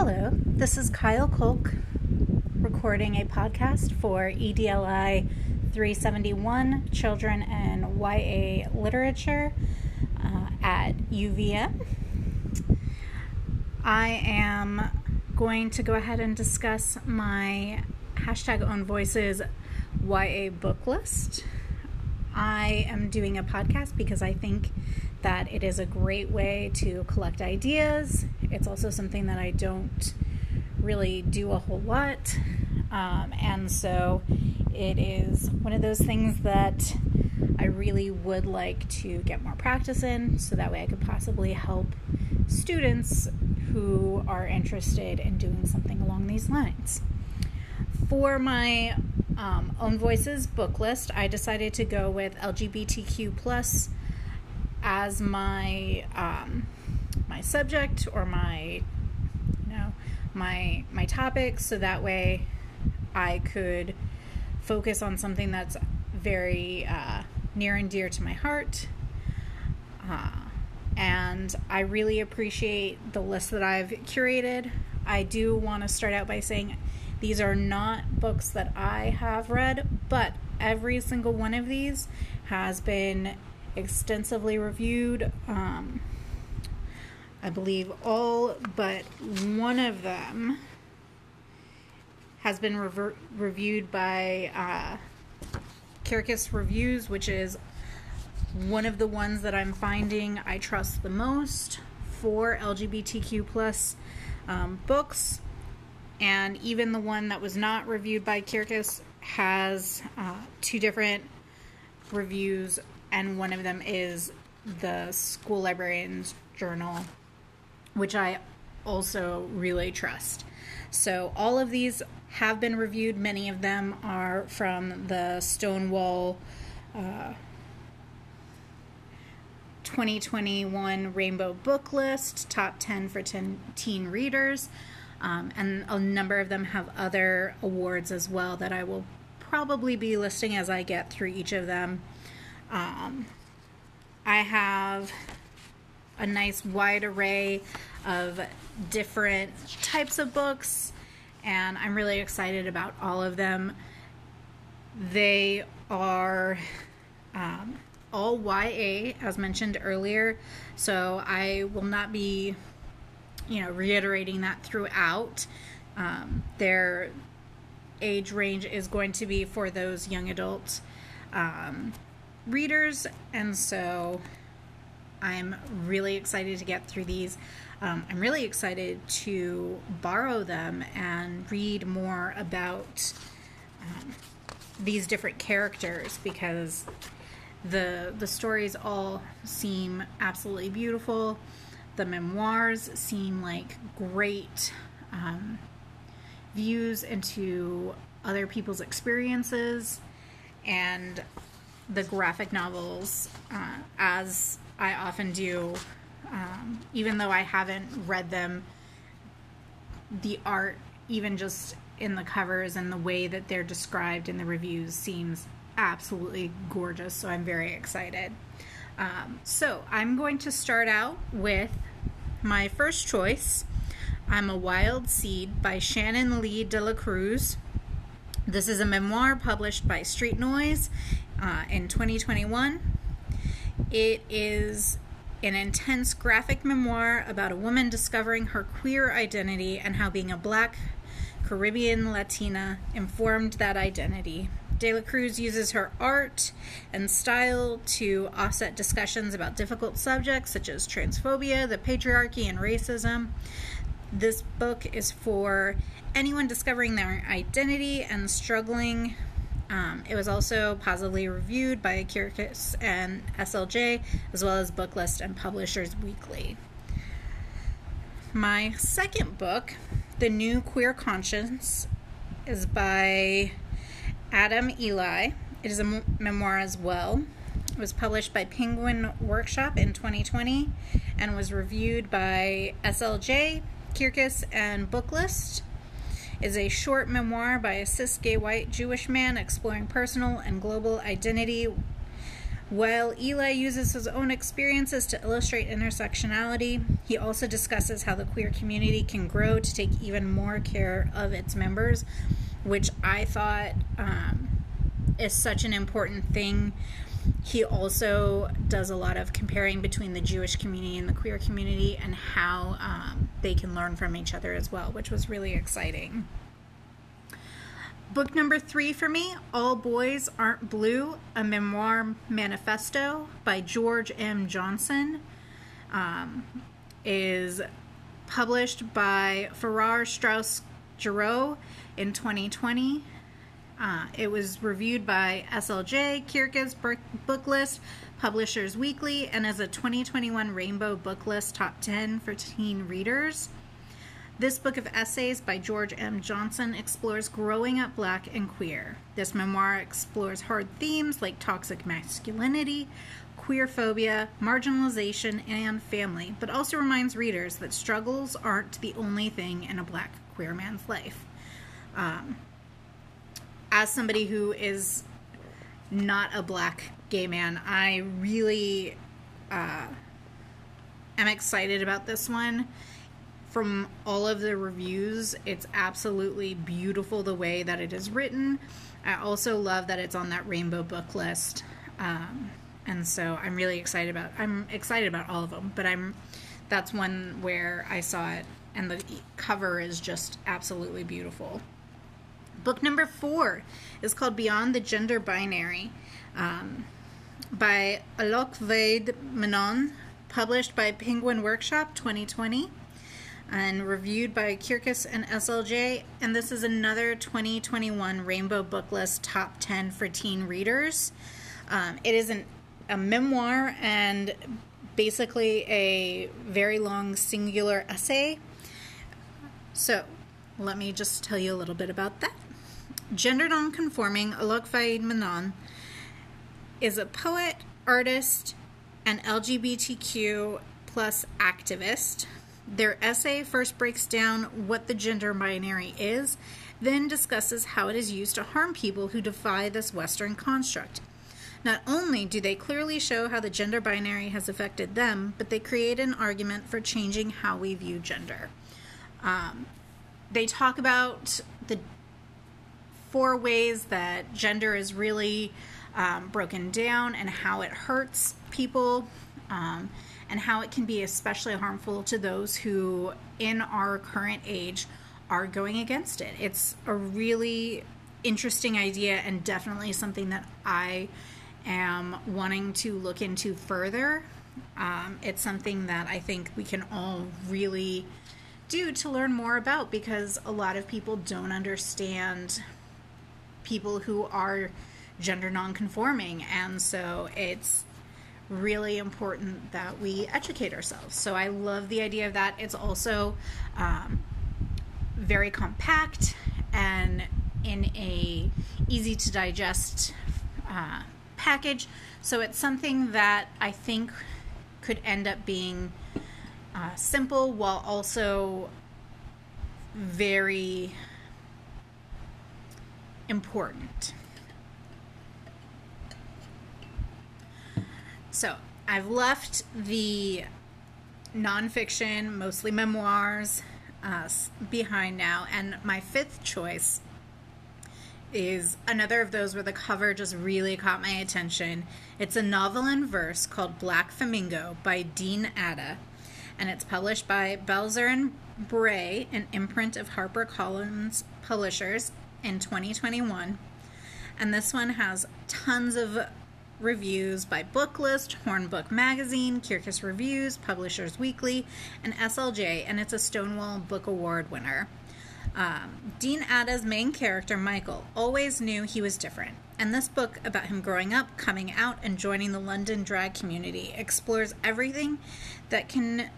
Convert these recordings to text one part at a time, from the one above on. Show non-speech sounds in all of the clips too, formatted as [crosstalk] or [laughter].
Hello, this is Kyle Kolk recording a podcast for EDLI 371 Children and YA Literature uh, at UVM. I am going to go ahead and discuss my hashtag own voices YA book list. I am doing a podcast because I think that it is a great way to collect ideas. It's also something that I don't really do a whole lot. Um, and so it is one of those things that I really would like to get more practice in so that way I could possibly help students who are interested in doing something along these lines. For my um, own voices book list, I decided to go with LGBTQ plus as my um, my subject or my you know my my topic, so that way I could focus on something that's very uh, near and dear to my heart. Uh, and I really appreciate the list that I've curated. I do want to start out by saying these are not books that I have read, but every single one of these has been extensively reviewed. Um, I believe all but one of them has been rever- reviewed by uh, Kirkus Reviews, which is one of the ones that I'm finding I trust the most for LGBTQ plus um, books. And even the one that was not reviewed by Kirkus has uh, two different reviews and one of them is the School Librarian's Journal, which I also really trust. So, all of these have been reviewed. Many of them are from the Stonewall uh, 2021 Rainbow Book List, top 10 for 10 teen readers. Um, and a number of them have other awards as well that I will probably be listing as I get through each of them. Um, I have a nice wide array of different types of books, and I'm really excited about all of them. They are um, all YA, as mentioned earlier, so I will not be, you know, reiterating that throughout. Um, their age range is going to be for those young adults. Um, readers, and so I'm really excited to get through these. Um, I'm really excited to borrow them and read more about um, these different characters because the the stories all seem absolutely beautiful. The memoirs seem like great um, views into other people's experiences, and the graphic novels uh, as I often do, um, even though I haven't read them. The art, even just in the covers and the way that they're described in the reviews, seems absolutely gorgeous. So I'm very excited. Um, so I'm going to start out with my first choice. I'm a Wild Seed by Sharon Lee de la Cruz. This is a memoir published by Street Noise uh, in 2021. It is an intense graphic memoir about a woman discovering her queer identity and how being a black Caribbean Latina informed that identity. De La Cruz uses her art and style to offset discussions about difficult subjects such as transphobia, the patriarchy, and racism. This book is for anyone discovering their identity and struggling um, it was also positively reviewed by Kirkus and SLJ, as well as Booklist and Publishers Weekly. My second book, The New Queer Conscience, is by Adam Eli. It is a memoir as well. It was published by Penguin Workshop in 2020 and was reviewed by SLJ, Kirkus, and Booklist is a short memoir by a cis gay white Jewish man exploring personal and global identity While Eli uses his own experiences to illustrate intersectionality, he also discusses how the queer community can grow to take even more care of its members, which I thought um, is such an important thing. He also does a lot of comparing between the Jewish community and the queer community and how um, they can learn from each other as well, which was really exciting. Book number three for me All Boys Aren't Blue, a memoir manifesto by George M. Johnson, um, is published by Farrar Straus Giroux in 2020. Uh, it was reviewed by SLJ, Kirkus Book List, Publishers Weekly, and as a 2021 Rainbow Book List Top 10 for teen readers. This book of essays by George M. Johnson explores growing up black and queer. This memoir explores hard themes like toxic masculinity, queer phobia, marginalization, and family, but also reminds readers that struggles aren't the only thing in a black queer man's life. Um, as somebody who is not a black gay man, I really uh, am excited about this one from all of the reviews, it's absolutely beautiful the way that it is written. I also love that it's on that rainbow book list. Um, and so I'm really excited about I'm excited about all of them, but I'm that's one where I saw it and the cover is just absolutely beautiful. Book number 4 is called Beyond the Gender Binary um, by Alok Vaid Menon, published by Penguin Workshop 2020 and reviewed by Kirkus and SLJ. And this is another 2021 Rainbow Book List Top 10 for teen readers. Um, it is an, a memoir and basically a very long singular essay. So, let me just tell you a little bit about that. Gender nonconforming Alok Vaid Menon is a poet, artist, and LGBTQ plus activist their essay first breaks down what the gender binary is, then discusses how it is used to harm people who defy this Western construct. Not only do they clearly show how the gender binary has affected them, but they create an argument for changing how we view gender. Um, they talk about four ways that gender is really um, broken down and how it hurts people. Um, and how it can be especially harmful to those who, in our current age, are going against it. It's a really interesting idea and definitely something that I am wanting to look into further. Um, it's something that I think we can all really do to learn more about because a lot of people don't understand people who are gender nonconforming, and so it's really important that we educate ourselves. So I love the idea of that. It's also um, very compact and in a easy to digest uh, package. So it's something that I think could end up being uh, simple while also very important. So I've left the nonfiction, mostly memoirs, uh, behind now, and my fifth choice is another of those where the cover just really caught my attention. It's a novel in verse called Black Flamingo by Dean Atta, and it's published by Balzer and Bray, an imprint of HarperCollins Publishers, in 2021. And this one has tons of reviews by Booklist, Hornbook Magazine, Kirkus Reviews, Publishers Weekly, and SLJ, and it's a Stonewall Book Award winner. Um, Dean Atta's main character, Michael, always knew he was different, and this book about him growing up, coming out, and joining the London drag community explores everything that can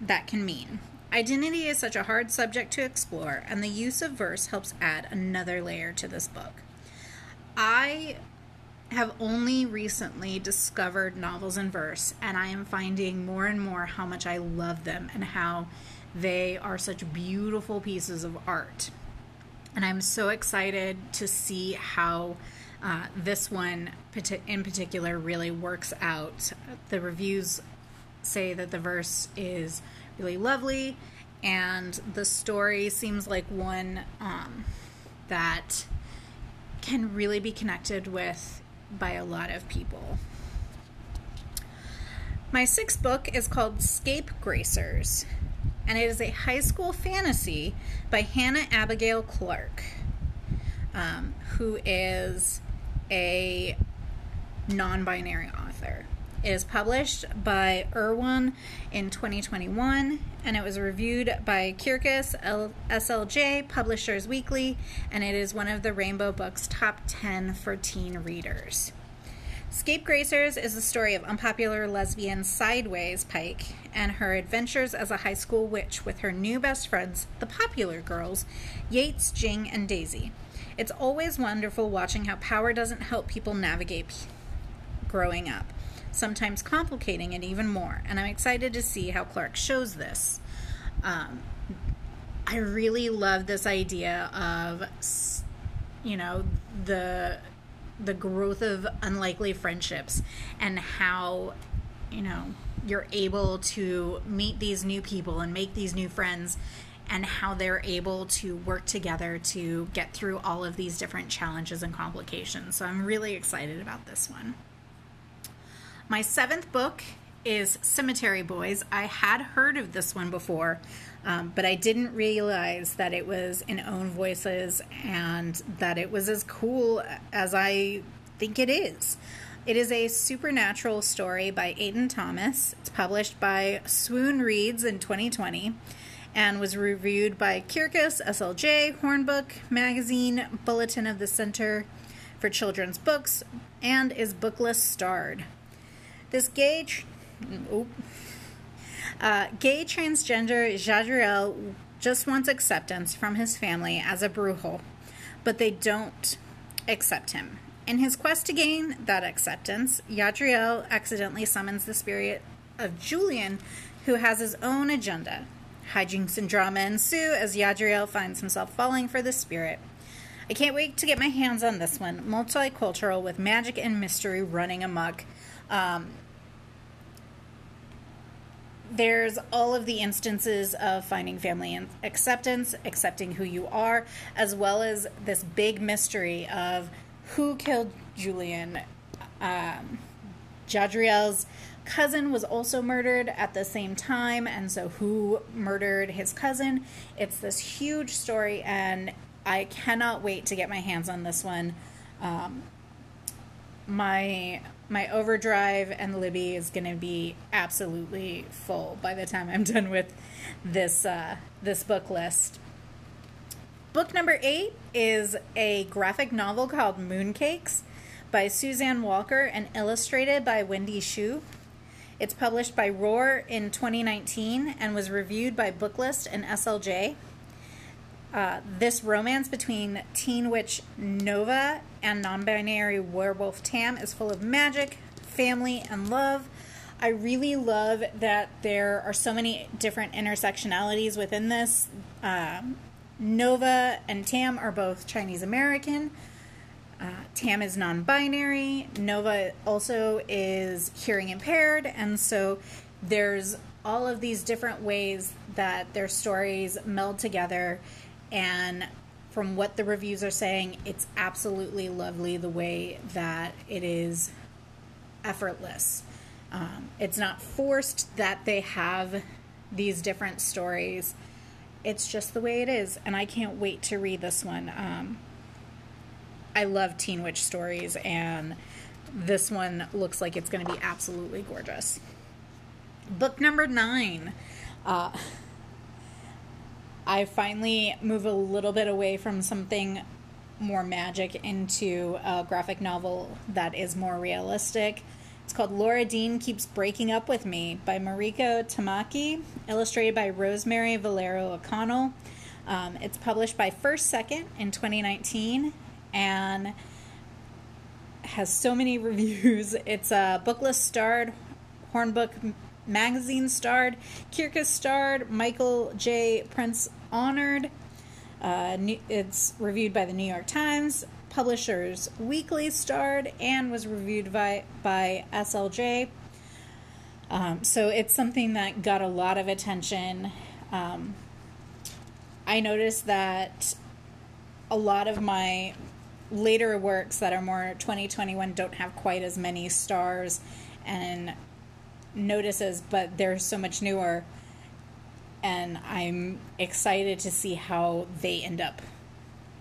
that can mean. Identity is such a hard subject to explore, and the use of verse helps add another layer to this book. I have only recently discovered novels in verse, and I am finding more and more how much I love them and how they are such beautiful pieces of art. And I'm so excited to see how uh, this one in particular really works out. The reviews say that the verse is really lovely, and the story seems like one um, that can really be connected with by a lot of people. My sixth book is called Scapegracers, and it is a high school fantasy by Hannah Abigail Clarke, um, who is a non binary author. Is published by Erewhon in 2021 and it was reviewed by Kirkus SLJ Publishers Weekly and it is one of the Rainbow Books top 10 for teen readers. Scapegracers is the story of unpopular lesbian Sideways Pike and her adventures as a high school witch with her new best friends, the popular girls, Yates, Jing, and Daisy. It's always wonderful watching how power doesn't help people navigate growing up sometimes complicating it even more. And I'm excited to see how Clarke shows this. Um, I really love this idea of, you know, the the growth of unlikely friendships and how, you know, you're able to meet these new people and make these new friends and how they're able to work together to get through all of these different challenges and complications. So I'm really excited about this one. My seventh book is Cemetery Boys. I had heard of this one before, um, but I didn't realize that it was in own voices and that it was as cool as I think it is. It is a supernatural story by Aiden Thomas. It's published by Swoon Reads in 2020 and was reviewed by Kirkus, SLJ, Hornbook, Magazine, Bulletin of the Center for Children's Books, and is booklist starred. This gay, tr- uh, gay transgender Yadriel just wants acceptance from his family as a brujo, but they don't accept him. In his quest to gain that acceptance, Yadriel accidentally summons the spirit of Julian, who has his own agenda. Hijinks and drama ensue as Yadriel finds himself falling for the spirit. I can't wait to get my hands on this one. Multicultural with magic and mystery running amok. Um, there's all of the instances of finding family and acceptance, accepting who you are, as well as this big mystery of who killed Julian. Um, Yadriel's cousin was also murdered at the same time, and so who murdered his cousin? It's this huge story, and I cannot wait to get my hands on this one. Um, my my overdrive and Libby is going to be absolutely full by the time I'm [laughs] done with this uh, this book list. Book number eight is a graphic novel called Mooncakes by Suzanne Walker and illustrated by Wendy Xu. It's published by Roar in 2019 and was reviewed by Booklist and SLJ. Uh, this romance between teen witch Nova and non binary werewolf Tam is full of magic, family, and love. I really love that there are so many different intersectionalities within this. Uh, Nova and Tam are both Chinese American. Uh, Tam is non binary. Nova also is hearing impaired. And so there's all of these different ways that their stories meld together and from what the reviews are saying, it's absolutely lovely the way that it is effortless. Um, it's not forced that they have these different stories. It's just the way it is, and I can't wait to read this one. Um, I love Teen Witch stories, and this one looks like it's going to be absolutely gorgeous. Book number nine. Uh, I finally move a little bit away from something more magic into a graphic novel that is more realistic. It's called Laura Dean Keeps Breaking Up With Me by Mariko Tamaki, illustrated by Rosemary Valero O'Connell. Um, it's published by First Second in 2019 and has so many [laughs] reviews. It's a booklist starred, Hornbook Magazine starred, Kirkus starred, Michael J. Printz honored. Uh, it's reviewed by the New York Times, Publishers Weekly starred and was reviewed by, by SLJ. Um, so it's something that got a lot of attention. Um, I noticed that a lot of my later works that are more 2021 don't have quite as many stars and notices, but they're so much newer. And I'm excited to see how they end up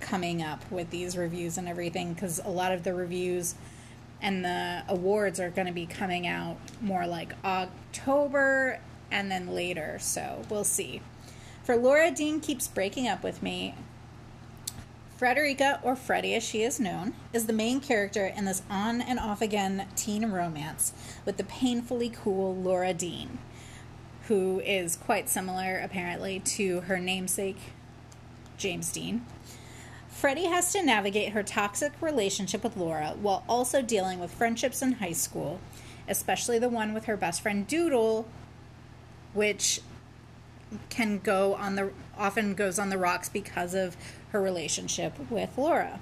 coming up with these reviews and everything because a lot of the reviews and the awards are going to be coming out more like October and then later. So we'll see. For Laura Dean keeps breaking up with me. Frederica, or Freddie as she is known, is the main character in this on and off again teen romance with the painfully cool Laura Dean, who is quite similar apparently to her namesake, James Dean. Freddie has to navigate her toxic relationship with Laura while also dealing with friendships in high school, especially the one with her best friend Doodle, which can go on the often goes on the rocks because of her relationship with Laura.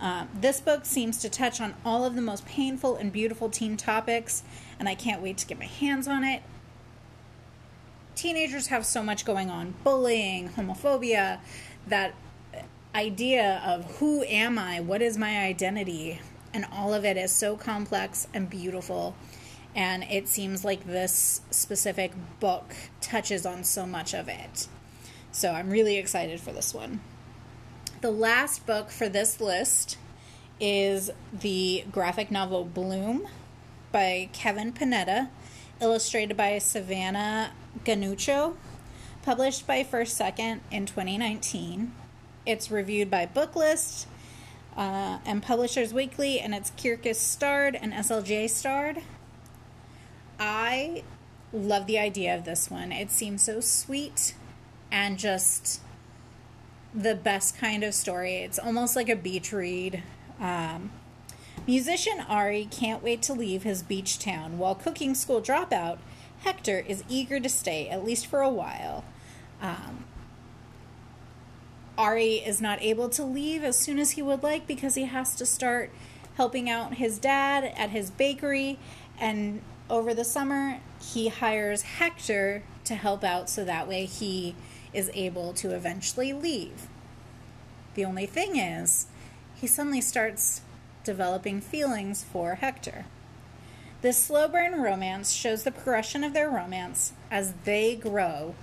Uh, this book seems to touch on all of the most painful and beautiful teen topics, and I can't wait to get my hands on it. Teenagers have so much going on bullying, homophobia, that idea of who am I, what is my identity, and all of it is so complex and beautiful and it seems like this specific book touches on so much of it. So I'm really excited for this one. The last book for this list is the graphic novel Bloom by Kevin Panetta, illustrated by Savanna Ganucheau, published by First Second in 2019. It's reviewed by Booklist uh, and Publishers Weekly, and it's Kirkus starred and SLJ starred. I love the idea of this one. It seems so sweet and just the best kind of story. It's almost like a beach read. Um, musician Ari can't wait to leave his beach town, while cooking school dropout Hector is eager to stay, at least for a while. Um, Ari is not able to leave as soon as he would like because he has to start helping out his dad at his bakery and over the summer, he hires Hector to help out so that way he is able to eventually leave. The only thing is, he suddenly starts developing feelings for Hector. This slow burn romance shows the progression of their romance as they grow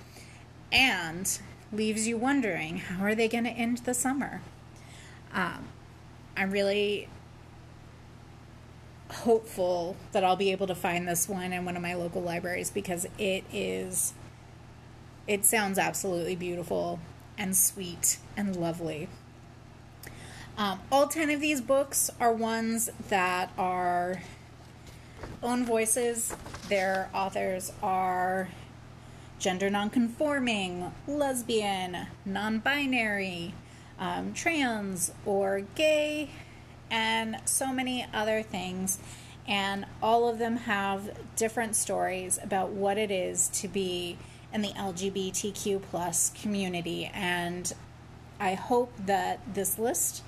and leaves you wondering how are they going to end the summer. Um, I'm really hopeful that I'll be able to find this one in one of my local libraries because it is it sounds absolutely beautiful and sweet and lovely. Um, all 10 of these books are ones that are own voices. Their authors are gender nonconforming, lesbian, non binary, um, trans, or gay, and so many other things. And all of them have different stories about what it is to be in the LGBTQ plus community. And I hope that this list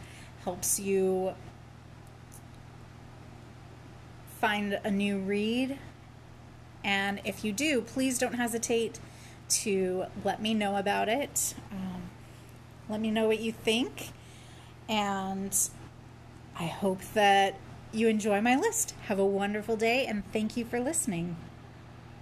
helps you find a new read. And if you do, please don't hesitate to let me know about it. Um, let me know what you think. And I hope that you enjoy my list. Have a wonderful day and thank you for listening.